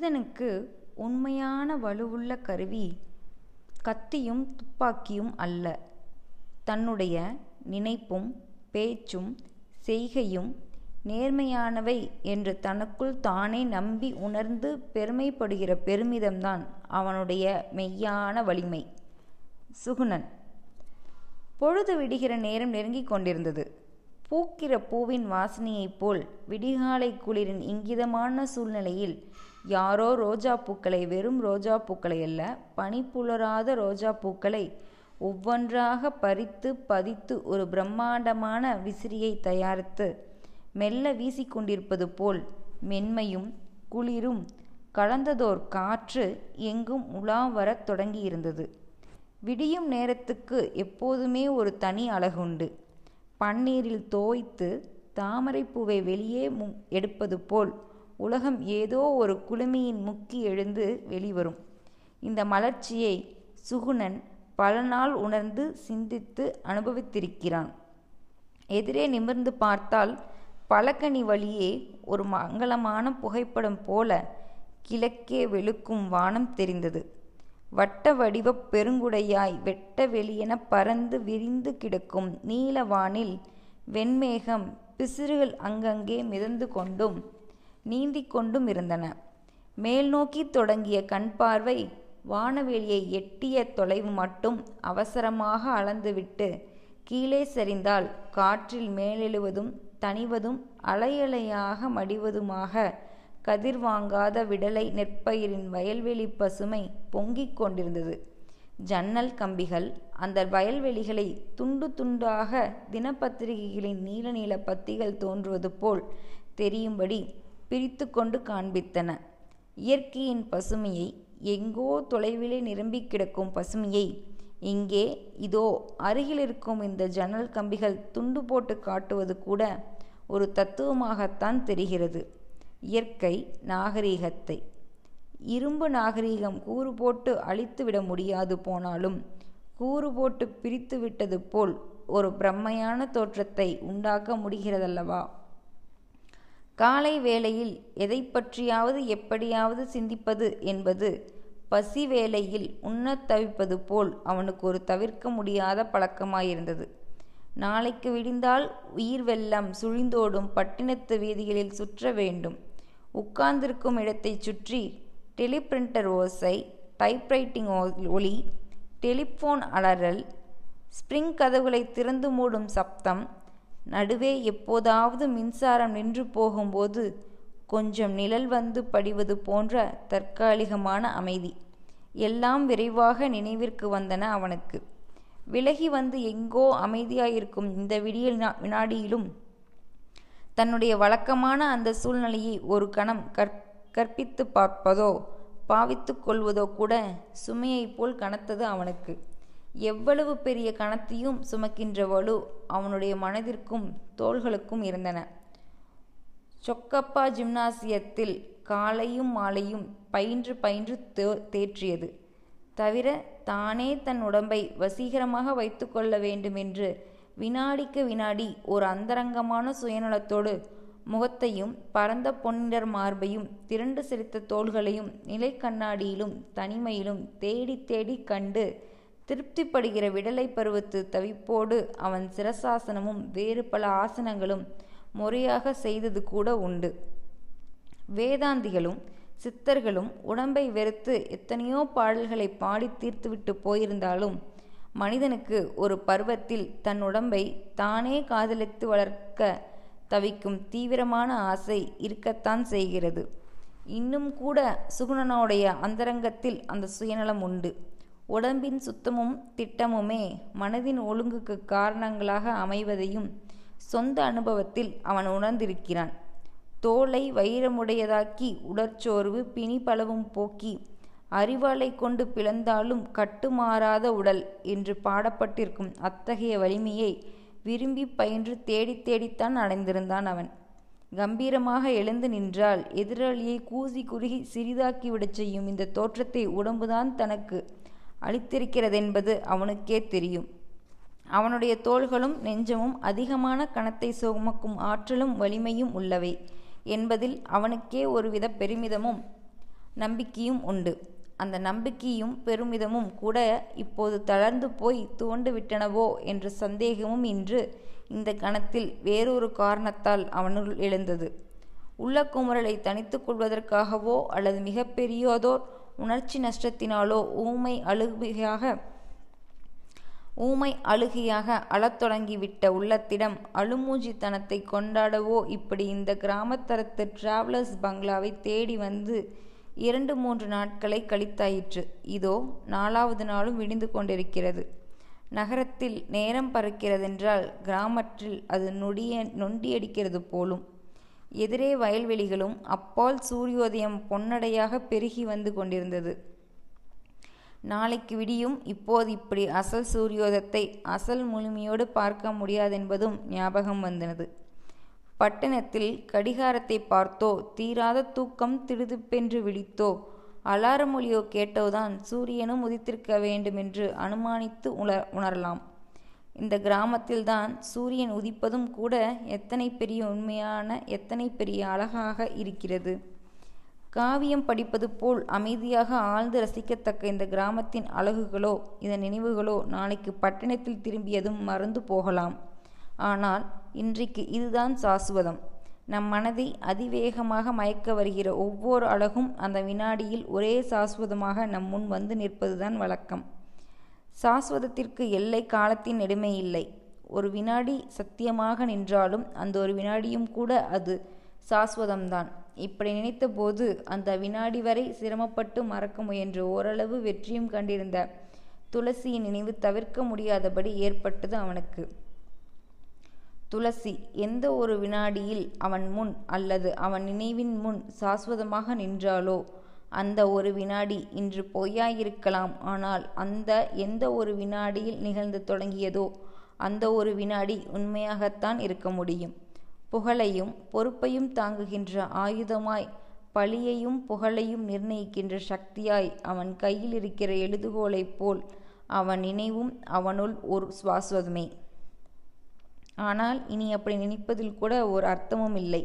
மனிதனுக்கு உண்மையான வலுவுள்ள கருவி கத்தியும் துப்பாக்கியும் அல்ல. தன்னுடைய நினைப்பும் பேச்சும் செய்கையும் நேர்மையானவை என்று தனக்குள் தானே நம்பி உணர்ந்து பெருமைப்படுகிற பெருமிதம்தான் அவனுடைய மெய்யான வலிமை. சுகுணன். பொழுது விடுகிற நேரம் நெருங்கிக் கொண்டிருந்தது. பூக்கிற பூவின் வாசனையைப் போல் விடிகாலை குளிரின் இங்கிதமான சூழ்நிலையில் யாரோ ரோஜா பூக்களை வெறும் ரோஜா பூக்களை அல்ல பனிப்புலராத ரோஜா பூக்களை ஒவ்வொன்றாக பறித்து பதித்து ஒரு பிரம்மாண்டமான விசிறியை தயாரித்து மெல்ல வீசிக்கொண்டிருப்பது போல் மென்மையும் குளிரும் கலந்ததோர் காற்று எங்கும் உலா வரத் தொடங்கியிருந்தது. விடியும் நேரத்துக்கு எப்போதுமே ஒரு தனி அழகுண்டு. பன்னீரில் தோய்த்து தாமரைப்பூவை வெளியே மு எடுப்பது போல் உலகம் ஏதோ ஒரு குளுமையின் முக்கி எழுந்து வெளிவரும். இந்த மலர்ச்சியை சுகுணன் பல நாள் உணர்ந்து சிந்தித்து அனுபவித்திருக்கிறான். எதிரே நிமிர்ந்து பார்த்தால் பலகனி வழியே ஒரு மங்களமான புகைப்படம் போல கிழக்கே வெளுக்கும் வானம் தெரிந்தது. வட்ட வடிவ பெருங்குடையாய் வெட்ட வெளியென பறந்து விரிந்து கிடக்கும் நீல வானில் வெண்மேகம் பிசிறுகள் அங்கங்கே மிதந்து கொண்டும் நீந்திக் கொண்டும் இருந்தன. மேல் நோக்கி தொடங்கிய கண் பார்வை வானவெளியை எட்டிய தொலைவு மட்டும் அவசரமாக அளந்துவிட்டு கீழே சரிந்தால் காற்றில் மேலெழுவதும் தணிவதும் அலையலையாக மடிவதுமாக கதிர்வாங்காத விடலை நெற்பயிரின் வயல்வெளி பசுமை பொங்கிக் கொண்டிருந்தது. ஜன்னல் கம்பிகள் அந்த வயல்வெளிகளை துண்டு துண்டாக தினப்பத்திரிகைகளின் நீல நீல பத்திகள் தோன்றுவது போல் தெரியும்படி பிரித்து கொண்டு காண்பித்தன. இயற்கையின் பசுமையை எங்கோ தொலைவிலே நிரம்பி கிடக்கும் பசுமையை இங்கே இதோ அருகில் இருக்கும் இந்த ஜன்னல் கம்பிகள் துண்டு போட்டு காட்டுவது கூட ஒரு தத்துவமாகத்தான் தெரிகிறது. இயற்கை நாகரீகத்தை. இரும்பு நாகரீகம் கூறு போட்டு அழித்து விட முடியாது போனாலும் கூறு போட்டு பிரித்து விட்டது போல் ஒரு பிரம்மையான தோற்றத்தை உண்டாக்க முடிகிறதல்லவா? காலை வேளையில் எதை பற்றியாவது எப்படியாவது சிந்திப்பது என்பது பசி வேளையில் உண்ணத் தவிப்பது போல் அவனுக்கு ஒரு தவிர்க்க முடியாத பழக்கமாயிருந்தது. நாளைக்கு விடிந்தால் உயிர் வெள்ளம் சுழிந்தோடும் பட்டினத்து வீதிகளில் சுற்ற வேண்டும். உட்கார்ந்திருக்கும் இடத்தைச் சுற்றி டெலிபிரிண்டர் ஓசை டைப்ரைட்டிங் ஒலி டெலிஃபோன் அலறல் ஸ்ப்ரிங் கதவுகளை திறந்து மூடும் சப்தம் நடுவே எப்போதாவது மின்சாரம் நின்று போகும்போது கொஞ்சம் நிழல் வந்து படிவது போன்ற தற்காலிகமான அமைதி. எல்லாம் விரைவாக நினைவிற்கு வந்தன அவனுக்கு. விலகி வந்து எங்கோ அமைதியாயிருக்கும் இந்த விடியல் வினாடியிலும் தன்னுடைய வழக்கமான அந்த சூழ்நிலையை ஒரு கணம் கற் கற்பித்து பார்ப்பதோ பாவித்து கொள்வதோ கூட சுமையைப் போல் கனத்தது அவனுக்கு. எவ்வளவு பெரிய கணத்தையும் சுமக்கின்ற வலு அவனுடைய மனதிற்கும் தோள்களுக்கும் இருந்தன. சொக்கப்பா ஜிம்னாசியத்தில் காலையும் மாலையும் பயின்று பயின்று தே தேற்றியது. தவிர தானே தன் உடம்பை வசீகரமாக வைத்து கொள்ள வேண்டுமென்று வினாடிக்கு வினாடி ஒரு அந்தரங்கமான சுயநலத்தோடு முகத்தையும் பரந்த பொன்னிடர் மார்பையும் திரண்டு சிரித்த தோள்களையும் நிலை கண்ணாடியிலும் தனிமையிலும் தேடி தேடி கண்டு திருப்திப்படுகிற விடலை பருவத்து தவிப்போடு அவன் சிரசாசனமும் வேறு பல ஆசனங்களும் முறையாக செய்தது கூட உண்டு. வேதாந்திகளும் சித்தர்களும் உடம்பை வெறுத்து எத்தனையோ பாடல்களை பாடி தீர்த்துவிட்டு போயிருந்தாலும் மனிதனுக்கு ஒரு பருவத்தில் தன் உடம்பை தானே காதலித்து வளர்க்க தவிக்கும் தீவிரமான ஆசை இருக்கத்தான் செய்கிறது. இன்னும் கூட சுகுணனுடைய அந்தரங்கத்தில் அந்த சுயநலம் உண்டு. உடம்பின் சுத்தமும் திட்டமுமே மனதின் ஒழுங்குக்கு காரணங்களாக அமைவதையும் சொந்த அனுபவத்தில் அவன் உணர்ந்திருக்கிறான். தோலை வைரமுடையதாக்கி உடற்சோர்வு பிணி பலவும் போக்கி அறிவாளை கொண்டு பிளந்தாலும் கட்டுமாறாத உடல் என்று பாடப்பட்டிருக்கும் அத்தகைய வலிமையை விரும்பி பயின்று தேடி தேடித்தான் அடைந்திருந்தான் அவன். கம்பீரமாக எழுந்து நின்றால் எதிராளியை கூசி குறுகி சிறிதாக்கிவிடச் செய்யும் இந்த தோற்றத்தை உடம்புதான் தனக்கு அளித்திருக்கிறதென்பது அவனுக்கே தெரியும். அவனுடைய தோள்களும் நெஞ்சமும் அதிகமான கணத்தை சுமக்கும் ஆற்றலும் வலிமையும் உள்ளவை என்பதில் அவனுக்கே ஒருவித பெருமிதமும் நம்பிக்கையும் உண்டு. அந்த நம்பிக்கையும் பெருமிதமும் கூட இப்போது தளர்ந்து போய் துவண்டு விட்டனவோ என்ற சந்தேகமும் இன்று இந்த கணத்தில் வேறொரு காரணத்தால் அவனுள் எழுந்தது. உள்ள குமுறலை தணித்துக் கொள்வதற்காகவோ அல்லது மிகப்பெரியதோர் உணர்ச்சி நஷ்டத்தினாலோ ஊமை அழுகையாக ஊமை அழுகையாக அழத் தொடங்கிவிட்ட உள்ளத்திடம் அழுமூஞ்சித்தனத்தை கொண்டாடவோ இப்படி இந்த கிராமத்தரத்து டிராவலர்ஸ் பங்களாவை தேடி வந்து இரண்டு மூன்று நாட்களை கழித்தாயிற்று. இதோ நாலாவது நாளும் விடிந்து கொண்டிருக்கிறது. நகரத்தில் நேரம் பறக்கிறதென்றால் கிராமத்தில் அது நொடிய நொண்டியடிக்கிறது போலும். எதிரே வயல்வெளிகளும் அப்பால் சூரியோதயம் பொன்னடையாக பெருகி வந்து கொண்டிருந்தது. நாளைக்கு விடியும். இப்போது இப்படி அசல் சூரியோதத்தை அசல் முழுமையோடு பார்க்க முடியாதென்பதும் ஞாபகம் வந்தது. பட்டணத்தில் கடிகாரத்தை பார்த்தோ தீராத தூக்கம் திடுதிப்பென்று விழித்தோ அலாரம் ஒலியோ கேட்டோதான் சூரியனும் உதித்திருக்க வேண்டுமென்று அனுமானித்து உணர் உணரலாம். இந்த கிராமத்தில்தான் சூரியன் உதிப்பதும் கூட எத்தனை பெரிய உண்மையான எத்தனை பெரிய அழகாக இருக்கிறது. காவியம் படிப்பது போல் அமைதியாக ஆழ்ந்து ரசிக்கத்தக்க இந்த கிராமத்தின் அழகுகளோ இதன் நினைவுகளோ நாளைக்கு பட்டணத்தில் திரும்பியதும் மறந்து போகலாம். ஆனால் இன்றைக்கு இதுதான் சாசுவதம். நம் மனதை அதிவேகமாக மயக்க வருகிற ஒவ்வொரு அழகும் அந்த வினாடியில் ஒரே சாஸ்வதமாக நம் முன் வந்து நிற்பதுதான் வழக்கம். சாஸ்வதத்திற்கு எல்லை காலத்தின் நெடுமை இல்லை. ஒரு வினாடி சத்தியமாக நின்றாலும் அந்த ஒரு வினாடியும் கூட அது சாஸ்வதம்தான். இப்படி நினைத்தபோது அந்த வினாடி வரை சிரமப்பட்டு மறக்க முயன்ற ஓரளவு வெற்றியும் கண்டிருந்த துளசியின் நினைவு தவிர்க்க முடியாதபடி ஏற்பட்டது அவனுக்கு. துளசி எந்த ஒரு வினாடியில் அவன் முன் அல்லது அவன் நினைவின் முன் சாஸ்வதமாக நின்றாலோ அந்த ஒரு வினாடி இன்று பொய்யாயிருக்கலாம். ஆனால் அந்த எந்த ஒரு வினாடியில் நிகழ்ந்து தொடங்கியதோ அந்த ஒரு வினாடி உண்மையாகத்தான் இருக்க முடியும். புகழையும் பொறுப்பையும் தாங்குகின்ற ஆயுதமாய் பழியையும் புகழையும் நிர்ணயிக்கின்ற சக்தியாய் அவன் கையில் இருக்கிற எழுதுகோலைப் போல் அவன் நினைவும் அவனுள் ஒரு சுவாஸ்வதமே ஆனால் இனி அப்படி நினைப்பதில் கூட ஒரு அர்த்தமும் இல்லை.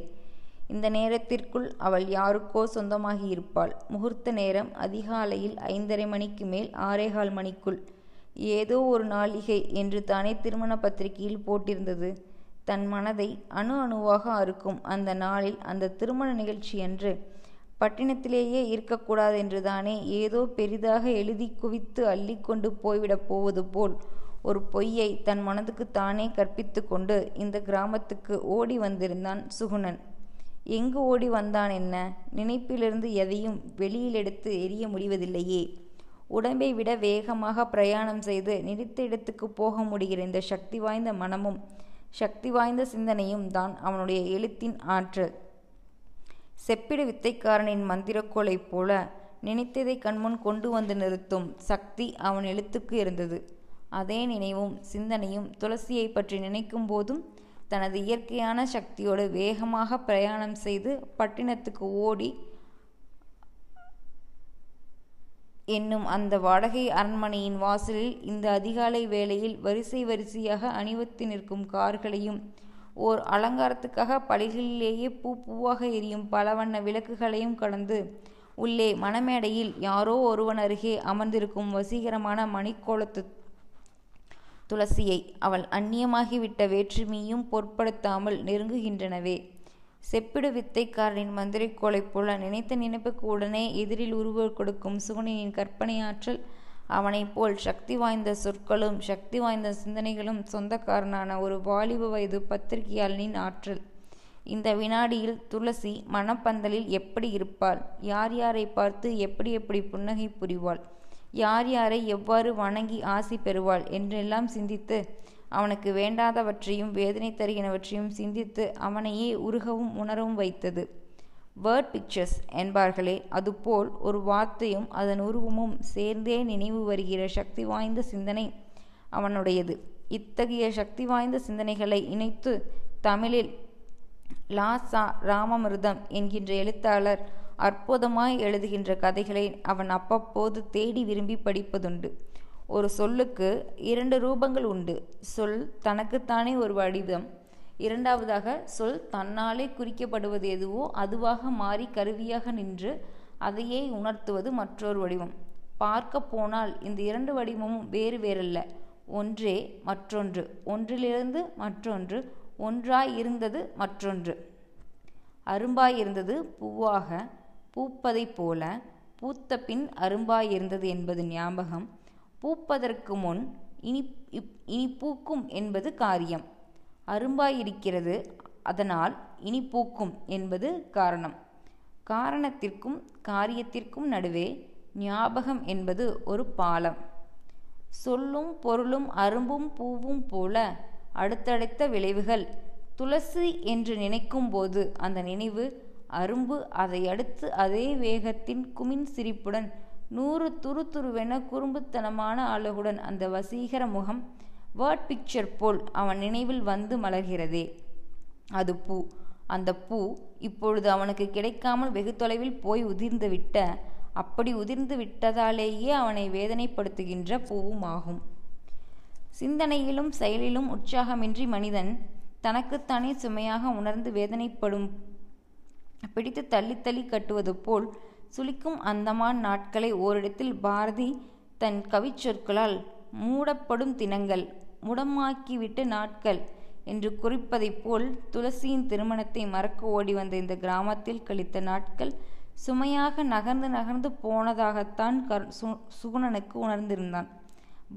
இந்த நேரத்திற்குள் அவள் யாருக்கோ சொந்தமாகி இருப்பாள். முகூர்த்த நேரம் அதிகாலையில் ஐந்தரை மணிக்கு மேல் ஆறேகால் மணிக்குள். ஏதோ ஒரு நாளிகை என்று தானே திருமண பத்திரிகையில் போட்டிருந்தது. தன் மனதை அணு அணுவாக அறுக்கும் அந்த நாளில் அந்த திருமண நிகழ்ச்சியன்று பட்டினத்திலேயே இருக்கக்கூடாது என்றுதானே ஏதோ பெரிதாக எழுதி குவித்து அள்ளி கொண்டு போய்விடப் போவது போல் ஒரு பொய்யை தன் மனதுக்கு தானே கற்பித்து கொண்டு இந்த கிராமத்துக்கு ஓடி வந்திருந்தான் சுகுணன். எங்கு ஓடி வந்தான் என்ன? நினைப்பிலிருந்து எதையும் வெளியில் எடுத்து எரிய முடிவதில்லையே. உடம்பை விட வேகமாக பிரயாணம் செய்து நினைத்த இடத்துக்கு போக முடிகிற இந்த சக்தி வாய்ந்த மனமும் சக்தி வாய்ந்த சிந்தனையும் தான் அவனுடைய எழுத்தின் ஆற்றல். செப்பிடு வித்தைக்காரனின் மந்திரக்கோளைப் போல நினைத்ததை கண்முன் கொண்டு வந்து நிறுத்தும் சக்தி அவன் எழுத்துக்கு இருந்தது. அதே நினைவும் சிந்தனையும் துளசியை பற்றி நினைக்கும் போதும் தனது இயற்கையான சக்தியோடு வேகமாக பிரயாணம் செய்து பட்டினத்துக்கு ஓடி என்னும் அந்த வாடகை அரண்மனையின் வாசலில் இந்த அதிகாலை வேளையில் வரிசை வரிசையாக அணிவத்து நிற்கும் கார்களையும் ஓர் அலங்காரத்துக்காக பலிகளிலேயே பூ பூவாக எரியும் பல வண்ண விளக்குகளையும் கடந்து உள்ளே மணமேடையில் யாரோ ஒருவன் அருகே அமர்ந்திருக்கும் வசீகரமான மணிக்கோலத்து துளசியை அவள் அந்நியமாகிவிட்ட வேற்றுமையும் பொருட்படுத்தாமல் நெருங்குகின்றனவே. செப்பிடு வித்தைக்காரனின் கோலை போல நினைத்த நினைப்புக்கு உடனே எதிரில் உருவ கொடுக்கும் சுகுணனின் கற்பனை ஆற்றல் அவனைப் போல் சக்தி வாய்ந்த சொற்களும் சக்தி வாய்ந்த சிந்தனைகளும் சொந்தக்காரனான ஒரு வாலிப வயது பத்திரிகையாளனின் ஆற்றல். இந்த வினாடியில் துளசி மணப்பந்தலில் எப்படி இருப்பாள்? யார் யாரை பார்த்து எப்படி எப்படி புன்னகை புரிவாள்? யார் யாரை எவ்வாறு வணங்கி ஆசி பெறுவாள் என்றெல்லாம் சிந்தித்து அவனுக்கு வேண்டாதவற்றையும் வேதனை தருகினவற்றையும் சிந்தித்து அவனையே உருகவும் உணரவும் வைத்தது. வேர்ட் பிக்சர்ஸ் என்பார்களே அதுபோல் ஒரு வார்த்தையும் அதன் உருவமும் சேர்ந்தே நினைவு வருகிற சக்தி வாய்ந்த சிந்தனை அவனுடையது. இத்தகைய சக்தி வாய்ந்த சிந்தனைகளை இணைத்து தமிழில் லா சா என்கின்ற எழுத்தாளர் அற்புதமாய் எழுதுகின்ற கதைகளை அவன் அப்பப்போது தேடி விரும்பி படிப்பதுண்டு. ஒரு சொல்லுக்கு இரண்டு ரூபங்கள் உண்டு. சொல் தனக்குத்தானே ஒரு வடிவம். இரண்டாவதாக சொல் தன்னாலே குறிக்கப்படுவது எதுவோ அதுவாக மாறி கருவியாக நின்று அதையே உணர்த்துவது மற்றொரு வடிவம். பார்க்க போனால் இந்த இரண்டு வடிவமும் வேறு வேறல்ல. ஒன்றே மற்றொன்று. ஒன்றிலிருந்து மற்றொன்று. ஒன்றாய் இருந்தது மற்றொன்று. அரும்பாயிருந்தது பூவாக பூப்பதைப் போல பூத்த பின் அரும்பாயிருந்தது என்பது ஞாபகம். பூப்பதற்கு முன் இனி இனி பூக்கும் என்பது காரியம். அரும்பாயிருக்கிறது அதனால் இனி பூக்கும் என்பது காரணம். காரணத்திற்கும் காரியத்திற்கும் நடுவே ஞாபகம் என்பது ஒரு பாலம். சொல்லும் பொருளும் அரும்பும் பூவும் போல அடுத்தடுத்த விளைவுகள். துளசி என்று நினைக்கும் போது அந்த நினைவு அரும்பு அதை அடுத்து அதே வேகத்தின் குமின் சிரிப்புடன் நூறு துரு துருவென குறும்புத்தனமான அழகுடன் அந்த வசீகர முகம் வேர்ட் பிக்சர் போல் அவன் நினைவில் வந்து மலர்கிறதே. அது பூ. அந்த பூ இப்பொழுது அவனுக்கு கிடைக்காமல் வெகு தொலைவில் போய் உதிர்ந்து விட்ட அப்படி உதிர்ந்து விட்டதாலேயே அவனை வேதனைப்படுத்துகின்ற பூவும் ஆகும் சிந்தனையிலும் செயலிலும் உற்சாகமின்றி மனிதன் தனக்குத்தானே சுமையாக உணர்ந்து வேதனைப்படும் பிடித்து தள்ளி தள்ளி கட்டுவது போல் சுளிக்கும் அந்தமான் நாட்களை ஓரிடத்தில் பாரதி தன் கவிச்சொற்களால் மூடப்படும் தினங்கள் முடமாக்கிவிட்ட நாட்கள் என்று குறிப்பதைப் போல் துளசியின் திருமணத்தை மறக்க ஓடி வந்த இந்த கிராமத்தில் கழித்த நாட்கள் சுமையாக நகர்ந்து நகர்ந்து போனதாகத்தான் கர் சு சுகுணனுக்கு உணர்ந்திருந்தான்.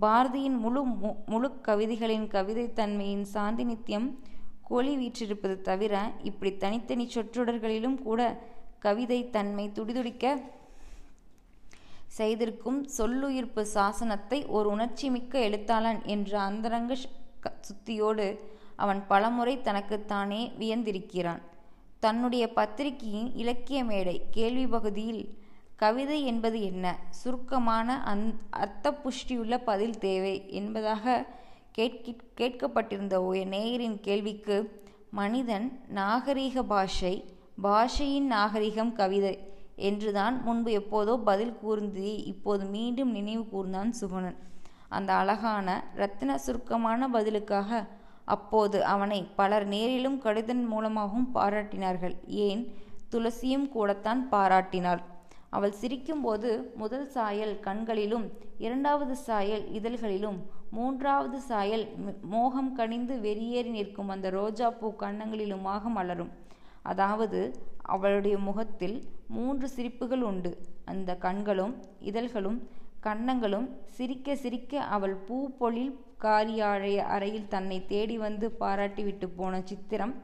பாரதியின் முழு முழு கவிதைகளின் கவிதைத்தன்மையின் சாந்தி நித்தியம் கொலி வீற்றிருப்பது தவிர இப்படி தனித்தனி சொற்றொடர்களிலும் கூட கவிதை தன்மை துடிதுடிக்க செய்திருக்கும் சொல்லுயிர்ப்பு சாசனத்தை ஒரு உணர்ச்சிமிக்க எழுத்தாளன் என்ற அந்தரங்க சுத்தியோடு அவன் பலமுறை தனக்குத்தானே வியந்திருக்கிறான். தன்னுடைய பத்திரிகையின் இலக்கிய மேடை கேள்வி பகுதியில் கவிதை என்பது என்ன? சுருக்கமான அந் அர்த்த புஷ்டியுள்ள பதில் தேவை என்பதாக கேட்கி கேட்கப்பட்டிருந்த நேயரின் கேள்விக்கு மனிதன் நாகரீக பாஷை பாஷையின் நாகரிகம் கவிதை என்றுதான் முன்பு எப்போதோ பதில் கூர்ந்தே இப்போது மீண்டும் நினைவு கூர்ந்தான் சுகுணன். அந்த அழகான இரத்தின சுருக்கமான பதிலுக்காக அப்போது அவனை பலர் நேரிலும் கடிதன் மூலமாகவும் பாராட்டினார்கள். ஏன்? துளசியும் கூடத்தான் பாராட்டினாள். அவள் சிரிக்கும்போது முதல் சாயல் கண்களிலும் இரண்டாவது சாயல் இதழ்களிலும் மூன்றாவது சாயல் மோகம் கனிந்து வெறியேறி நிற்கும் அந்த ரோஜா பூ கன்னங்களிலுமாக மலரும் அதாவது அவளுடைய முகத்தில் மூன்று சிரிப்புகள் உண்டு. அந்த கண்களும் இதழ்களும் கன்னங்களும் சிரிக்க சிரிக்க அவள் பூ பொழில் காரியாழைய அறையில் தன்னை தேடி வந்து பாராட்டிவிட்டு போன சித்திரம்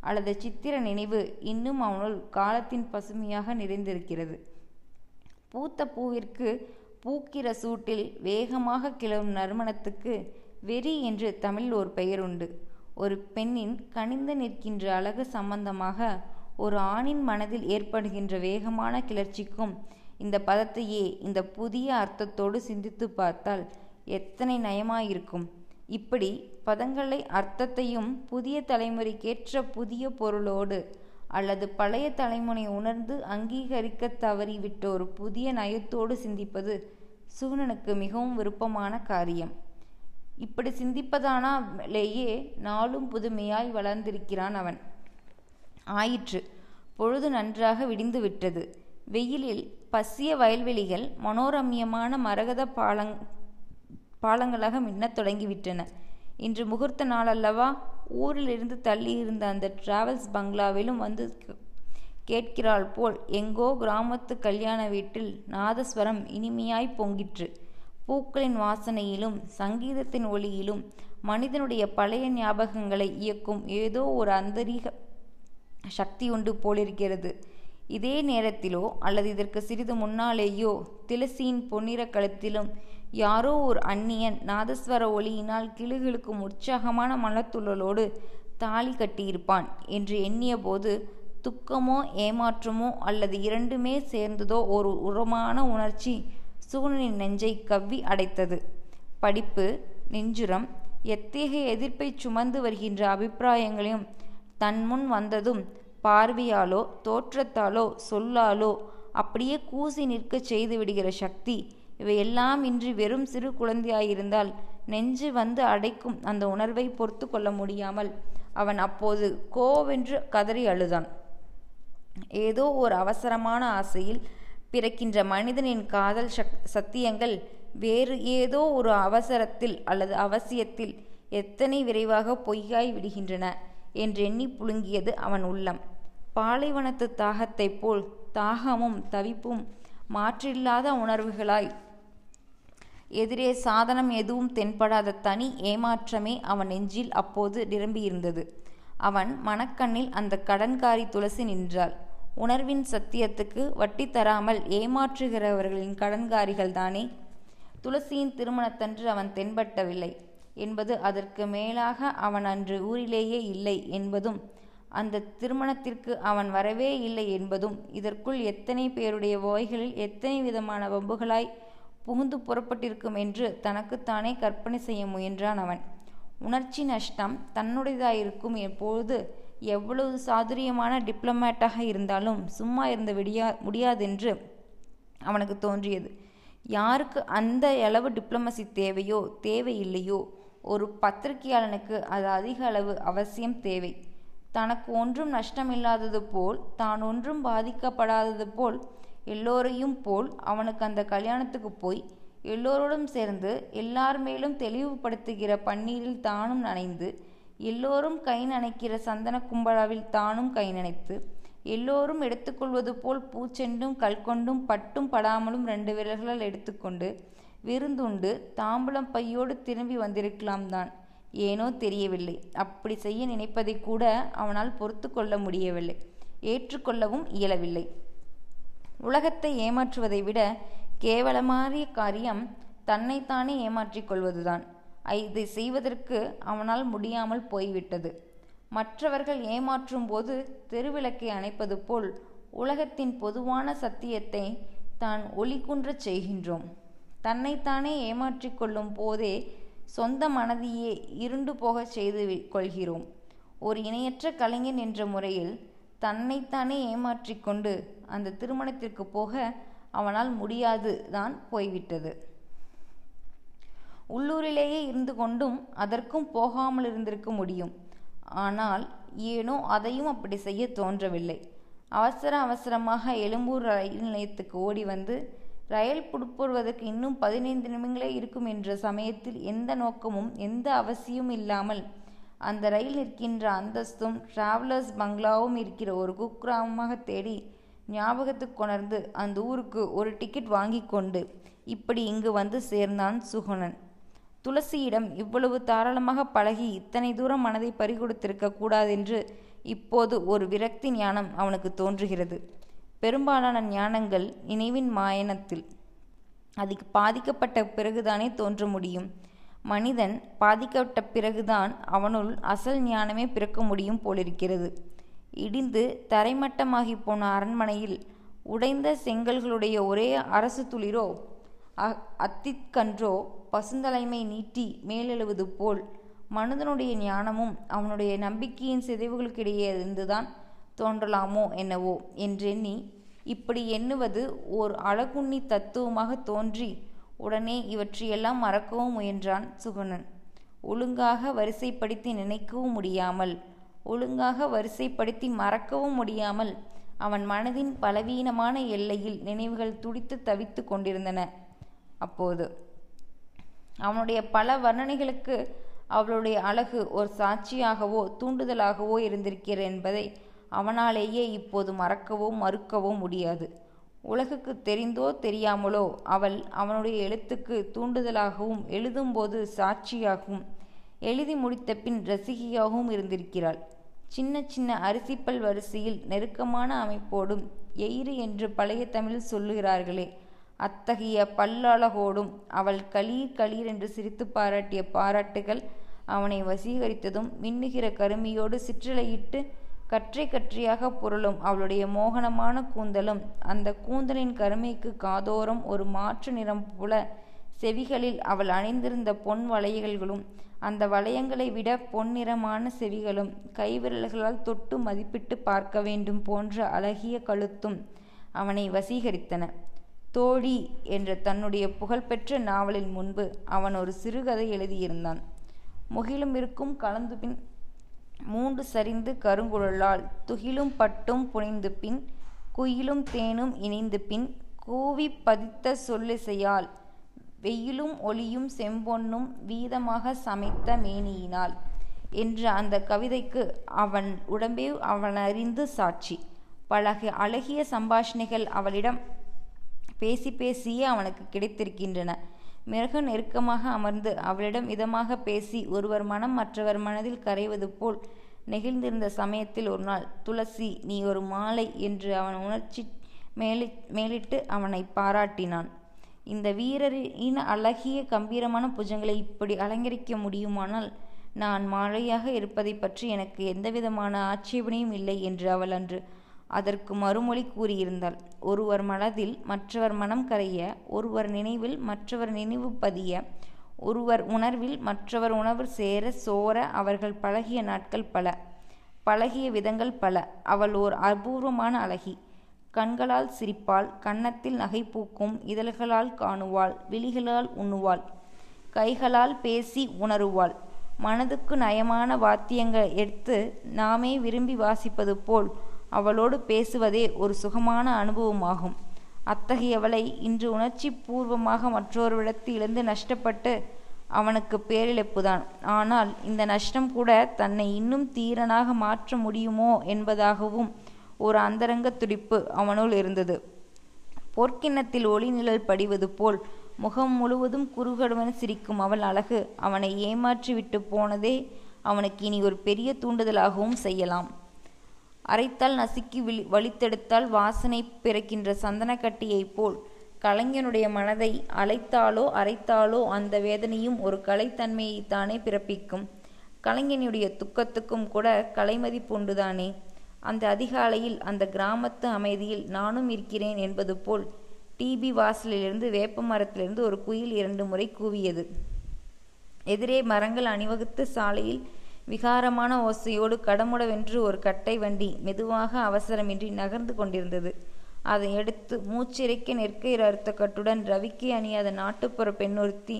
அல்லது சித்திர நினைவு இன்னும் அவனுள் காலத்தின் பசுமையாக நிறைந்திருக்கிறது. பூத்த பூவிற்கு பூக்கிற சூட்டில் வேகமாக கிளறும் நறுமணத்துக்கு வெறி என்று தமிழில் ஒரு பெயர் உண்டு. ஒரு பெண்ணின் கனிந்து நிற்கின்ற அழகு சம்பந்தமாக ஒரு ஆணின் மனதில் ஏற்படுகின்ற வேகமான கிளர்ச்சிக்கும் இந்த பதத்தையே இந்த புதிய அர்த்தத்தோடு சிந்தித்து பார்த்தால் எத்தனை நயமாயிருக்கும். இப்படி பதங்களை அர்த்தத்தையும் புதிய தலைமுறைக்கேற்ற புதிய பொருளோடு அல்லது பழைய தலைமுறை உணர்ந்து அங்கீகரிக்க தவறிவிட்ட ஒரு புதிய நயத்தோடு சிந்திப்பது சூனனுக்கு மிகவும் விருப்பமான காரியம். இப்படி சிந்திப்பதானாலேயே நாளும் புதுமையாய் வளர்ந்திருக்கிறான் அவன். ஆயிற்று. பொழுது நன்றாக விடிந்து விட்டது. வெயிலில் பசிய வயல்வெளிகள் மனோரம்யமான மரகத பாலங் பாலங்களாக மின்னத் தொடங்கிவிட்டன. இன்று முகூர்த்த நாள் அல்லவா ஊரிலிருந்து தள்ளியிருந்த அந்த டிராவல்ஸ் பங்களாவிலும் வந்து கேட்கிறாள் போல் எங்கோ கிராமத்து கல்யாண வீட்டில் நாதஸ்வரம் இனிமையாய் பொங்கிற்று. பூக்களின் வாசனையிலும் சங்கீதத்தின் ஒளியிலும் மனிதனுடைய பழைய ஞாபகங்களை இயக்கும் ஏதோ ஒரு அந்தரீக சக்தி உண்டு போலிருக்கிறது. இதே நேரத்திலோ அல்லது இதற்கு சிறிது முன்னாலேயோ திலசியின் பொன்னிற கழுத்திலும் யாரோ ஒரு அந்நியன் நாதஸ்வர ஒளியினால் கிளுகிழுக்கும் உற்சாகமான மனத்துள்ளலோடு தாலி கட்டியிருப்பான் என்று எண்ணியபோது துக்கமோ ஏமாற்றமோ அல்லது இரண்டுமே சேர்ந்ததோ ஒரு உரமான உணர்ச்சி சூழனின் நெஞ்சை கவ்வி அடைத்தது. படிப்பு நெஞ்சுரம் எத்தகைய எதிர்ப்பை சுமந்து வருகின்ற அபிப்பிராயங்களையும் தன் முன் வந்ததும் பார்வையாலோ தோற்றத்தாலோ சொல்லாலோ அப்படியே கூசி நிற்கச் செய்து விடுகிற சக்தி இவையெல்லாம் இன்றி வெறும் சிறு குழந்தையாயிருந்தால் நெஞ்சு வந்து அடைக்கும் அந்த உணர்வை பொறுத்து கொள்ள முடியாமல் அவன் அப்போது கோவென்று கதறி அழுதான். ஏதோ ஒரு அவசரமான ஆசையில் பிறக்கின்ற மனிதனின் காதல் சக் சத்தியங்கள் வேறு ஏதோ ஒரு அவசரத்தில் அல்லது அவசியத்தில் எத்தனை விரைவாக பொய்யாய் விடுகின்றன என்றெண்ணி புழுங்கியது அவன் உள்ளம். பாலைவனத்து தாகத்தைப் போல் தாகமும் தவிப்பும் மாற்றில்லாத உணர்வுகளாய். எதிரே சாதனம் எதுவும் தென்படாத தனி ஏமாற்றமே அவன் நெஞ்சில் அப்போது நிரம்பியிருந்தது. அவன் மனக்கண்ணில் அந்த கடன்காரி துளசி நின்றாள். உணர்வின் சத்தியத்துக்கு வட்டி தராமல் ஏமாற்றுகிறவர்களின் கடன்காரிகள்தானே துளசியின் திருமணத்தன்று அவன் தென்பட்டவில்லை. என்பது அதற்கு மேலாக அவன் அன்று ஊரிலேயே இல்லை என்பதும் அந்த திருமணத்திற்கு அவன் வரவே இல்லை என்பதும் இதற்குள் எத்தனை பேருடைய ஓய்களில் எத்தனை விதமான வம்புகளாய் புகுந்து புறப்பட்டிருக்கும் என்று தனக்குத்தானே கற்பனை செய்ய முயன்றான் அவன். உணர்ச்சி நஷ்டம் தன்னுடையதாயிருக்கும். எப்பொழுது எவ்வளவு சாதுரியமான டிப்ளமேட்டாக இருந்தாலும் சும்மா இருந்த விடியா முடியாதென்று அவனுக்கு தோன்றியது. யாருக்கு அந்த அளவு டிப்ளமசி தேவையோ தேவையில்லையோ ஒரு பத்திரிகையாளனுக்கு அது அதிக அளவு அவசியம் தேவை. தனக்கு ஒன்றும் நஷ்டமில்லாதது போல் தான் ஒன்றும் பாதிக்கப்படாதது போல் எல்லோரையும் போல் அவனுக்கு அந்த கல்யாணத்துக்கு போய் எல்லோரோடும் சேர்ந்து எல்லார் மேலும் தெளிவுபடுத்துகிற பன்னீரில் தானும் நனைந்து எல்லோரும் கை நனைக்கிற சந்தன கும்பலாவில் தானும் கை நனைத்து எல்லோரும் எடுத்துக்கொள்வது போல் பூச்செண்டும் கல்கொண்டும் பட்டும் படாமலும் ரெண்டு விரல்களால் எடுத்துக்கொண்டு விருந்துண்டு தாம்பூலம் பையோடு திரும்பி வந்திருக்கலாம் தான் ஏனோ தெரியவில்லை. அப்படி செய்ய நினைப்பதை கூட அவனால் பொறுத்து கொள்ள முடியவில்லை. ஏற்றுக்கொள்ளவும் இயலவில்லை. உலகத்தை ஏமாற்றுவதை விட கேவலமாறிய காரியம் தன்னைத்தானே ஏமாற்றிக் கொள்வதுதான் இதை செய்வதற்கு அவனால் முடியாமல் போய்விட்டது. மற்றவர்கள் ஏமாற்றும் போது தெருவிளக்கை அணைப்பது போல் உலகத்தின் பொதுவான சத்தியத்தை தான் ஒளிக்குன்றச் செய்கின்றோம். தன்னைத்தானே ஏமாற்றிக் கொள்ளும் போதே சொந்த மனதையே இருண்டு போகச் செய்து கொள்கிறோம். ஒரு இணையற்ற கலைஞன் என்ற முறையில் தன்னைத்தானே ஏமாற்றிக்கொண்டு அந்த திருமணத்திற்கு போக அவனால் முடியாது தான் போய்விட்டது. உள்ளூரிலேயே இருந்து கொண்டும் அதற்கும் போகாமல் இருந்திருக்க முடியும். ஆனால் ஏனோ அதையும் அப்படி செய்ய தோன்றவில்லை. அவசர அவசரமாக எழும்பூர் ரயில் நிலையத்துக்கு ஓடி வந்து ரயில் புடுப்போடுவதற்கு இன்னும் பதினைந்து நிமிடங்களே இருக்கும் என்ற சமயத்தில் எந்த நோக்கமும் எந்த அவசியமும் இல்லாமல் அந்த ரயில் நிற்கின்ற அந்தஸ்தும் டிராவலர்ஸ் பங்களாவும் இருக்கிற ஒரு குக்கிராமமாக தேடி ஞாபகத்துக்கு கொணர்ந்து அந்த ஊருக்கு ஒரு டிக்கெட் வாங்கி கொண்டு இப்படி இங்கு வந்து சேர்ந்தான் சுகுணன். துளசியிடம் இவ்வளவு தாராளமாக பழகி இத்தனை தூரம் மனதை பறிகொடுத்திருக்க கூடாதென்று இப்போது ஒரு விரக்தி ஞானம் அவனுக்கு தோன்றுகிறது. பெரும்பாலான ஞானங்கள் நினைவின் மாயனத்தில் அதுக்கு பாதிக்கப்பட்ட பிறகுதானே தோன்ற முடியும். மனிதன் பாதிக்கப்பட்ட பிறகுதான் அவனுள் அசல் ஞானமே பிறக்க முடியும் போலிருக்கிறது. இடிந்து தரைமட்டமாகி போன அரண்மனையில் உடைந்த செங்கல்களுடைய ஒரே அரசு துளிரோ அத்திக்கன்றோ பசுந்தலைமை நீட்டி மேலெழுவது போல் மனிதனுடைய ஞானமும் அவனுடைய நம்பிக்கையின் சிதைவுகளுக்கிடையே இருந்துதான் தோன்றலாமோ என்னவோ என்றெண்ணி இப்படி எண்ணுவது ஓர் அழகுண்ணி தத்துவமாக தோன்றி உடனே இவற்றையெல்லாம் மறக்கவும் முயன்றான் சுகுணன். ஒழுங்காக வரிசைப்படுத்தி நினைக்கவும் முடியாமல் ஒழுங்காக வரிசைப்படுத்தி மறக்கவும் முடியாமல் அவன் மனதின் பலவீனமான எல்லையில் நினைவுகள் துடித்து தவித்து கொண்டிருந்தன. அப்போது அவனுடைய பல வர்ணனைகளுக்கு அவளுடைய அழகு ஒரு சாட்சியாகவோ தூண்டுதலாகவோ இருந்திருக்கிற என்பதை அவனாலேயே இப்போது மறக்கவோ மறுக்கவோ முடியாது. உலகுக்கு தெரிந்தோ தெரியாமலோ அவள் அவனுடைய எழுத்துக்கு தூண்டுதலாகவும் எழுதும்போது சாட்சியாகவும் எழுதி முடித்த பின் ரசிகையாகவும் இருந்திருக்கிறாள். சின்ன சின்ன அரிசிப்பல் வரிசையில் நெருக்கமான அமைப்போடும் எயிறு என்று பழைய தமிழில் சொல்லுகிறார்களே. அத்தகைய பல்லழகோடும் அவள் களீர் களீர் என்று சிரித்து பாராட்டிய பாராட்டுகள் அவனை வசீகரித்ததும் மின்னுகிற கருமியோடு சிற்றலையிட்டு கற்றை கற்றையாக புரளும் அவளுடைய மோகனமான கூந்தலும் அந்த கூந்தலின் கருமைக்கு காதோரம் ஒரு மாற்று நிறம் போல செவிகளில் அவள் அணிந்திருந்த பொன் வளையல்களும் அந்த வளையங்களை விட பொன்னிறமான செவிகளும் கைவிரல்களால் தொட்டு மதிப்பிட்டு பார்க்க வேண்டும் போன்ற அழகிய கழுத்தும் அவனை வசீகரித்தன. தோழி என்ற தன்னுடைய புகழ்பெற்ற நாவலின் முன்பு அவன் ஒரு சிறுகதை எழுதியிருந்தான். முகிலும் இருக்கும் கலந்து பின் மூன்று சரிந்து கருங்குழலால் துகிலும் பட்டும் புனைந்து பின் குயிலும் தேனும் இணைந்து பின் கூவி பதித்த சொல்லிசையால் வெயிலும் ஒளியும் செம்பொன்னும் வீதமாக சமைத்த மேனியினால் என்ற அந்த கவிதைக்கு அவன் உடம்பே அவனறிந்து சாட்சி. பழக அழகிய சம்பாஷணைகள் அவளிடம் பேசிப் பேசியே அவனுக்குக் கிடைத்திருக்கின்றன. மிருக நெருக்கமாக அமர்ந்து அவளிடம் இதமாக பேசி ஒருவர் மனம் மற்றவர் மனதில் கரைவது போல் நெகிழ்ந்திருந்த சமயத்தில் ஒரு நாள் துளசி நீ ஒரு மாலை என்று அவன் உணர்ச்சி மேலி மேலிட்டு அவனை பாராட்டினான். இந்த வீரரின் அழகிய கம்பீரமான புஜங்களை இப்படி அலங்கரிக்க முடியுமானால் நான் மாலையாக இருப்பதைப் பற்றி எனக்கு எந்தவிதமான ஆட்சேபனையும் இல்லை என்று அவள் அன்று அதற்கு மறுமொழி கூறியிருந்தாள். ஒருவர் மனதில் மற்றவர் மனம் கரைய, ஒருவர் நினைவில் மற்றவர் நினைவு பதிய, ஒருவர் உணர்வில் மற்றவர் உணர்வு சேர சோர அவர்கள் பழகிய நாட்கள் பல. பழகிய விதங்கள் பல. அவள் ஓர் அபூர்வமான அழகி. கண்களால் சிரிப்பாள். கன்னத்தில் நகை பூக்கும். இதழ்களால் காணுவாள். விழிகளால் உண்ணுவாள். கைகளால் பேசி உணருவாள். மனதுக்கு நயமான வாத்தியங்கள் எடுத்து நாமே விரும்பி வாசிப்பது போல் அவளோடு பேசுவதே ஒரு சுகமான அனுபவமாகும். அத்தகையவளை இன்று உணர்ச்சி பூர்வமாக மற்றொருவரிடத்து இழந்து நஷ்டப்பட்டு அவனுக்குப் பேரிழப்புதான். ஆனால் இந்த நஷ்டம் கூட தன்னை இன்னும் தீரனாக மாற்ற முடியுமோ என்பதாகவும் ஒரு அந்தரங்க துடிப்பு அவனுள் இருந்தது. பொற்கிண்ணத்தில் ஒளிநிழல் படிவது போல் முகம் முழுவதும் குறுகுறுவெனச் சிரிக்கும் அவள் அழகு அவனை ஏமாற்றிவிட்டு போனதே அவனுக்கு இனி ஒரு பெரிய தூண்டுதலாகவும் செய்யலாம். அரைத்தால் நசுக்கி வழித்தெடுத்தால் வாசனை பிறக்கின்ற சந்தனக்கட்டியைப் போல் கலைஞனுடைய மனதை அழைத்தாலோ அரைத்தாலோ அந்த வேதனையும் ஒரு கலைத்தன்மையைத்தானே பிறப்பிக்கும். கலைஞனுடைய துக்கத்துக்கும் கூட கலைமதிப்புண்டுதானே. அந்த அதிகாலையில் அந்த கிராமத்து அமைதியில் நானும் இருக்கிறேன் என்பது போல் டிபி வாசலிலிருந்து வேப்ப மரத்திலிருந்து ஒரு குயில் இரண்டு முறை கூவியது. எதிரே மரங்கள் அணிவகுத்த சாலையில் விகாரமான ஓசையோடு கடமுடவென்று ஒரு கட்டை வண்டி மெதுவாக அவசரமின்றி நகர்ந்து கொண்டிருந்தது. அதையடுத்து மூச்சிறைக்க நெற்கயிறு அறுத்த கட்டுடன் ரவிக்கு அணியாத நாட்டுப்புற பெண்ணொருத்தி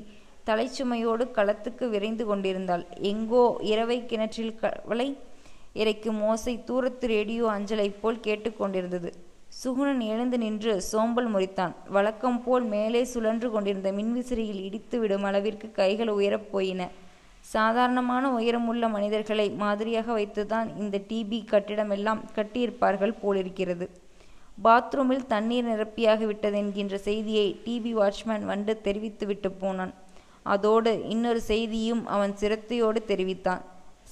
தலைச்சுமையோடு களத்துக்கு விரைந்து கொண்டிருந்தாள். எங்கோ இரவை கிணற்றில் கவலை இறைக்கும் ஓசை தூரத்து ரேடியோ அஞ்சலைப் போல் கேட்டுக்கொண்டிருந்தது சுகுணன் எழுந்து நின்று சோம்பல் முறித்தான். வழக்கம் போல் மேலே சுழன்று கொண்டிருந்த மின்விசிறியில் இடித்து விடும் அளவிற்கு கைகள் உயரப் போயின. சாதாரணமான உயரமுள்ள மனிதர்களை மாதிரியாக வைத்துதான் இந்த டிபி கட்டிடமெல்லாம் கட்டியிருப்பார்கள் போலிருக்கிறது. பாத்ரூமில் தண்ணீர் நிரப்பியாக விட்டதென்கின்ற செய்தியை டிபி வாட்ச்மேன் வந்து தெரிவித்துவிட்டுப் போனான். அதோடு இன்னொரு செய்தியும் அவன் சிரத்தையோடு தெரிவித்தான்.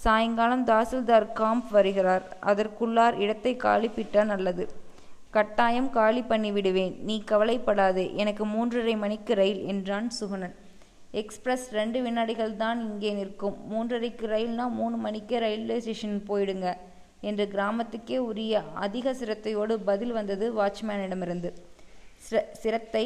சாயங்காலம் தாசில்தார் காம்ப் வருகிறார். அதற்குள்ளார் இடத்தை காலி பிட்டா நல்லது. கட்டாயம் காலி பண்ணிவிடுவேன் நீ கவலைப்படாதே. எனக்கு மூன்றரை மணிக்கு ரயில் என்றான் சுகுணன். எக்ஸ்பிரஸ் ரெண்டு வினாடிகள் தான் இங்கே நிற்கும். மூன்றரைக்கு ரயில்னா மூணு மணிக்கே ரயில்வே ஸ்டேஷன் போயிடுங்க என்று கிராமத்துக்கே உரிய அதிக சிரத்தையோடு பதில் வந்தது வாட்ச்மேனிடமிருந்து. சிரத்தை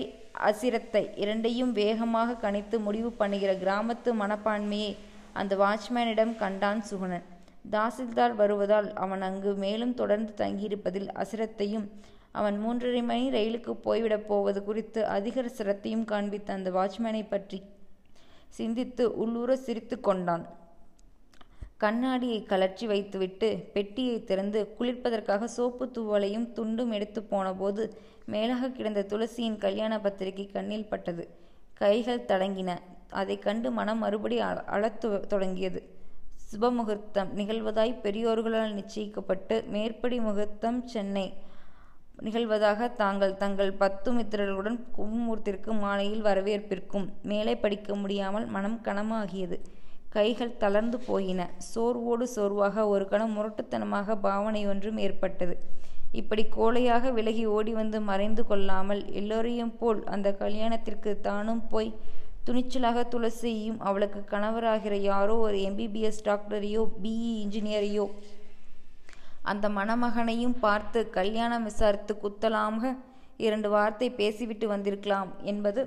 அசிரத்தை இரண்டையும் வேகமாக கணித்து முடிவு பண்ணுகிற கிராமத்து மனப்பான்மையை அந்த வாட்ச்மேனிடம் கண்டான் சுகுணன். தாசில்தார் வருவதால் அவன் அங்கு மேலும் தொடர்ந்து தங்கியிருப்பதில் அசிரத்தையும் அவன் மூன்றரை மணி ரயிலுக்குப் போய்விடப் போவது குறித்து அதிக சிரத்தையும் காண்பித்த அந்த வாட்ச்மேனைப் பற்றி சிந்தித்து உள்ளூர சிரித்துக் கொண்டான். கண்ணாடியை கழற்றி வைத்துவிட்டு பெட்டியைத் திறந்து குளிர்ப்பதற்காக சோப்பு தூவலையும் துண்டும் எடுத்துப் போனபோது மேலாக கிடந்த துளசியின் கல்யாண பத்திரிகை கண்ணில் பட்டது. கைகள் தடங்கின. அதைக் கண்டு மனம் மறுபடி அழத் தொடங்கியது. சுபமுகூர்த்தம் நிகழ்வதாய் பெரியோர்களால் நிச்சயிக்கப்பட்டு மேற்படி முகூர்த்தம் சென்னை நிகழ்வதாக தாங்கள் தங்கள் பத்து மித்திரர்களுடன் கும்பமுகூர்த்தத்திற்கு மாலையில் வரவேற்பிற்கும் மேலே படிக்க முடியாமல் மனம் கனமாகியது. கைகள் தளர்ந்து போயின. சோர்வோடு சோர்வாக ஒரு கணம் முரட்டுத்தனமாக பாவனை ஒன்றும் ஏற்பட்டது. இப்படி கோழையாக விலகி ஓடி வந்து மறைந்து கொள்ளாமல் எல்லோரையும் போல் அந்த கல்யாணத்திற்கு தானும் போய் துணிச்சலாக துளசியும் அவளுக்கு கணவராகிற யாரோ ஒரு எம்பிபிஎஸ் டாக்டரையோ பிஇ இன்ஜினியரையோ அந்த மணமகனையும் பார்த்து கல்யாணம் விசாரித்து குத்தலாம இரண்டு வார்த்தை பேசிவிட்டு வந்திருக்கலாம் என்பது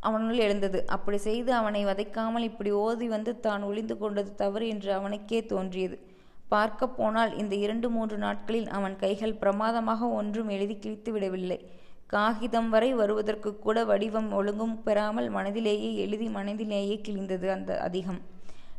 அவனுள் எழுந்தது. அப்படி செய்து அவனை வதைக்காமல் இப்படி ஓதி வந்து தான் ஒளிந்து கொண்டது தவறு என்று அவனுக்கே தோன்றியது. பார்க்கப் போனால் இந்த இரண்டு மூன்று நாட்களில் அவன் கைகள் பிரமாதமாக ஒன்றும் எழுதி கிழித்து விடவில்லை. காகிதம் வரை வருவதற்குக்கூட வடிவம் ஒழுங்கும் பெறாமல் மனதிலேயே எழுதி மனதிலேயே கிழிந்தது அந்த அதிகம்.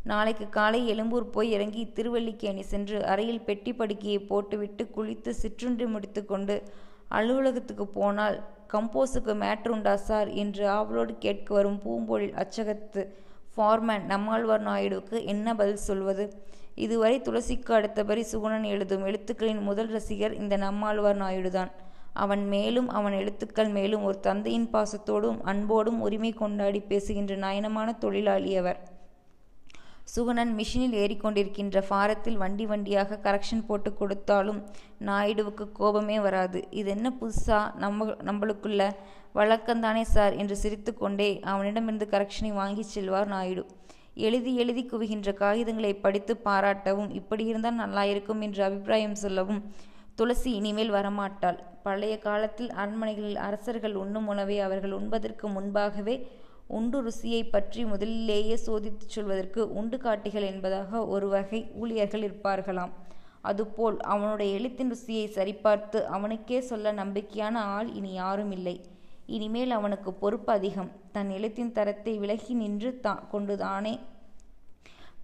நாளைக்கு காலை எழும்பூர் போய் இறங்கி திருவல்லிக்கேணி சென்று அறையில் பெட்டி படுக்கையை போட்டுவிட்டு குளித்து சிற்றுண்டி முடித்து கொண்டு அலுவலகத்துக்கு போனால் கம்போஸுக்கு மேட்ருண்டா சார்? என்று ஆவலோடு கேட்க வரும் பூம்பொழில் அச்சகத்து ஃபார்மேன் நம்மாழ்வார் நாயுடுவுக்கு என்ன பதில் சொல்வது? இதுவரை துளசிக்கு அடுத்தபடி சுகுணன் எழுதும் எழுத்துக்களின் முதல் ரசிகர் இந்த நம்மாழ்வார் நாயுடுதான். அவன் மேலும் அவன் எழுத்துக்கள் மேலும் ஒரு தந்தையின் பாசத்தோடும் அன்போடும் உரிமை கொண்டாடி பேசுகின்ற நயனமான தொழிலாளி அவர். சுகுணன் மிஷினில் ஏறிக்கொண்டிருக்கின்ற ஃபாரத்தில் வண்டி வண்டியாக கரெக்ஷன் போட்டு கொடுத்தாலும் நாயுடுவுக்கு கோபமே வராது. இது என்ன புதுசா? நம்ம நம்மளுக்குள்ள வழக்கம்தானே சார்? என்று சிரித்துக்கொண்டே அவனிடமிருந்து கரெக்ஷனை வாங்கி செல்வார் நாயுடு. எழுதி எழுதி குவிகின்ற காகிதங்களை படித்து பாராட்டவும் இப்படி இருந்தால் நல்லாயிருக்கும் என்று அபிப்பிராயம் சொல்லவும் துளசி இனிமேல் வரமாட்டாள். பழைய காலத்தில் அரண்மனைகளில் அரசர்கள் உண்ணும் உணவை அவர்கள் உண்பதற்கு முன்பாகவே உண்டு ருசியை பற்றி முதலிலேயே சோதித்துச் சொல்வதற்கு உண்டு காட்டிகள் என்பதாக ஒரு வகை ஊழியர்கள் இருப்பார்களாம். அதுபோல் அவனுடைய எழுத்தின் ருசியை சரிபார்த்து அவனுக்கே சொல்ல நம்பிக்கையான ஆள் இனி யாரும் இல்லை. இனிமேல் அவனுக்கு பொறுப்பு அதிகம். தன் எழுத்தின் தரத்தை விலகி நின்று தா கொண்டுதானே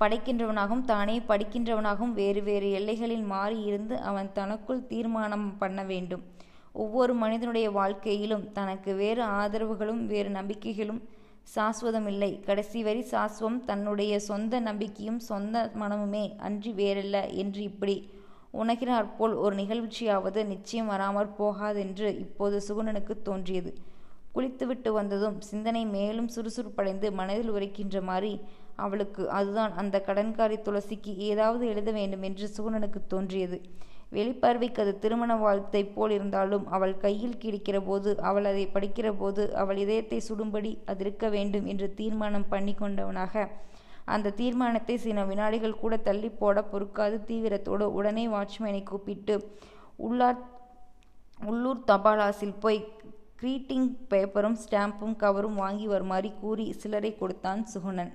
படைக்கின்றவனாகவும் தானே படிக்கின்றவனாகவும் வேறு வேறு எல்லைகளில் மாறி இருந்து அவன் தனக்குள் தீர்மானம் பண்ண வேண்டும். ஒவ்வொரு மனிதனுடைய வாழ்க்கையிலும் தனக்கு வேறு ஆதரவுகளும் வேறு நம்பிக்கைகளும் சாஸ்வதமில்லை. கடைசி வரி சாஸ்வம் தன்னுடைய சொந்த நம்பிக்கையும் சொந்த மனமுமே அன்றி வேறல்ல என்று இப்படி உணர்கிறாற்போல் ஒரு நிகழ்ச்சியாவது நிச்சயம் வராமற் போகாதென்று இப்போது சுகுணனுக்கு தோன்றியது. குளித்துவிட்டு வந்ததும் சிந்தனை மேலும் சுறுசுறுப்படைந்து மனதில் உரைக்கின்ற மாதிரி அவளுக்கு அதுதான் அந்த கடன்காரி துளசிக்கு ஏதாவது எழுத வேண்டும் என்று சுகுணனுக்கு தோன்றியது. வெளிப்பார்வைக்கு அது திருமண வாழ்த்தை போல் இருந்தாலும் அவள் கையில் கிடைக்கிற போது அவள் அதை படிக்கிற போது அவள் இதயத்தை சுடும்படி அது இருக்க வேண்டும் என்று தீர்மானம் பண்ணி கொண்டவனாக. அந்த தீர்மானத்தை சில வினாடிகள் கூட தள்ளி போட பொறுக்காது தீவிரத்தோடு உடனே வாட்ச்மேனை கூப்பிட்டு உள்ளார் உள்ளூர் தபாலாசில் போய் கிரீட்டிங் பேப்பரும் ஸ்டாம்பும் கவரும் வாங்கி வருமாறு கூறி சிலரை கொடுத்தான் சுகுணன்.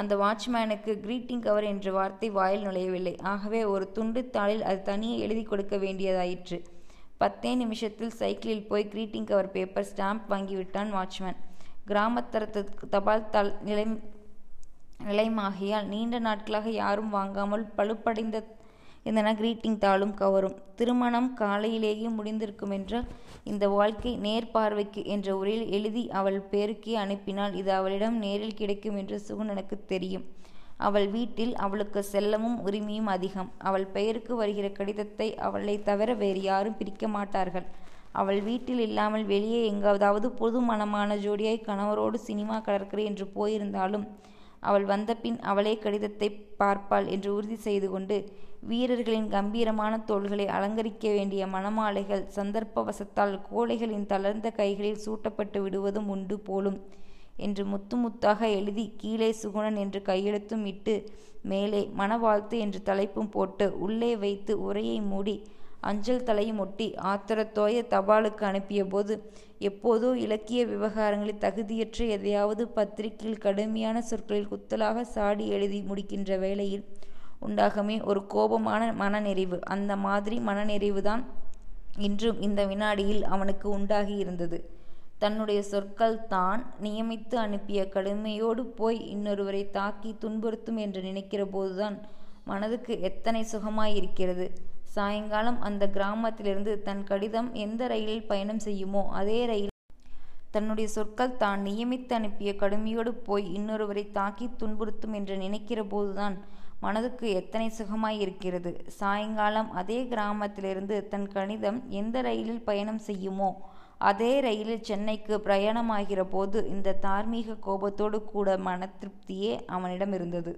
அந்த வாட்ச்மேனுக்கு கிரீட்டிங் கவர் என்ற வார்த்தை வாயில் நுழையவில்லை. ஆகவே ஒரு துண்டு தாளில் அது தனியே எழுதி கொடுக்க வேண்டியதாயிற்று. பத்தே நிமிஷத்தில் சைக்கிளில் போய் கிரீட்டிங் கவர் பேப்பர் ஸ்டாம்ப் வாங்கிவிட்டான் வாட்ச்மேன். கிராமத்தரத்து தபால் தாள் நிலை நிலைமாகியால் நீண்ட நாட்களாக யாரும் வாங்காமல் பழுப்படைந்த இருந்தன. கிரீட்டிங் தாளும் கவரும். திருமணம் காலையிலேயே முடிந்திருக்கும் என்றால் இந்த வாழ்க்கை நேர்பார்வைக்கு என்ற உரையில் எழுதி அவள் பேருக்கே அனுப்பினால் இது அவளிடம் நேரில் கிடைக்கும் என்று சுகுணனுக்கு தெரியும். அவள் வீட்டில் அவளுக்கு செல்லமும் உரிமையும் அதிகம். அவள் பெயருக்கு வருகிற கடிதத்தை அவளை தவிர வேறு யாரும் பிரிக்க மாட்டார்கள். அவள் வீட்டில் இல்லாமல் வெளியே எங்காவதாவது பொது மனமான ஜோடியாய் கணவரோடு சினிமா கடற்கரை என்று போயிருந்தாலும் அவள் வந்தபின் அவளே கடிதத்தை பார்ப்பாள் என்று உறுதி செய்து கொண்டு வீரர்களின் கம்பீரமான தோள்களை அலங்கரிக்க வேண்டிய மணமாலைகள் சந்தர்ப்பவசத்தால் கோழைகளின் தளர்ந்த கைகளில் சூட்டப்பட்டு விடுவதும் உண்டு போலும் என்று முத்து முத்தாக எழுதி கீழே சுகுணன் என்று கையெழுத்தும் இட்டு மேலே மனவாழ்த்து என்று தலைப்பும் போட்டு உள்ளே வைத்து உரையை மூடி அஞ்சல் தலையும் ஒட்டி ஆத்திரத்தோய தபாலுக்கு அனுப்பிய போது எப்போதோ இலக்கிய விவகாரங்களில் தகுதியற்ற எதையாவது பத்திரிகையில் கடுமையான சொற்களில் குத்தலாக சாடி எழுதி முடிக்கின்ற வேளையில் உண்டாகமே. ஒரு கோபமான மனநிறைவு. அந்த மாதிரி மனநிறைவு தான் இன்றும் இந்த வினாடியில் அவனுக்கு உண்டாகி இருந்தது. தன்னுடைய சொற்கள் தான் நியமித்து அனுப்பிய கடுமையோடு போய் இன்னொருவரை தாக்கி துன்புறுத்தும் என்று நினைக்கிற போதுதான் மனதுக்கு எத்தனை சுகமாயிருக்கிறது சாயங்காலம் அந்த கிராமத்திலிருந்து தன் கடிதம் எந்த ரயிலில் பயணம் செய்யுமோ அதே ரயில் தன்னுடைய சொற்கள் தான் நியமித்து அனுப்பிய கடுமையோடு போய் இன்னொருவரை தாக்கி துன்புறுத்தும் என்று நினைக்கிற போதுதான் மனதுக்கு எத்தனை சுகமாய் இருக்கிறது? சாயங்காலம் அதே கிராமத்திலிருந்து தன் கணிதம் எந்த ரயிலில் பயணம் செய்யுமோ அதே ரயிலில் சென்னைக்கு பிரயாணமாகிற போது இந்த தார்மீக கோபத்தோடு கூட மன திருப்தியே அவனிடம் இருந்தது.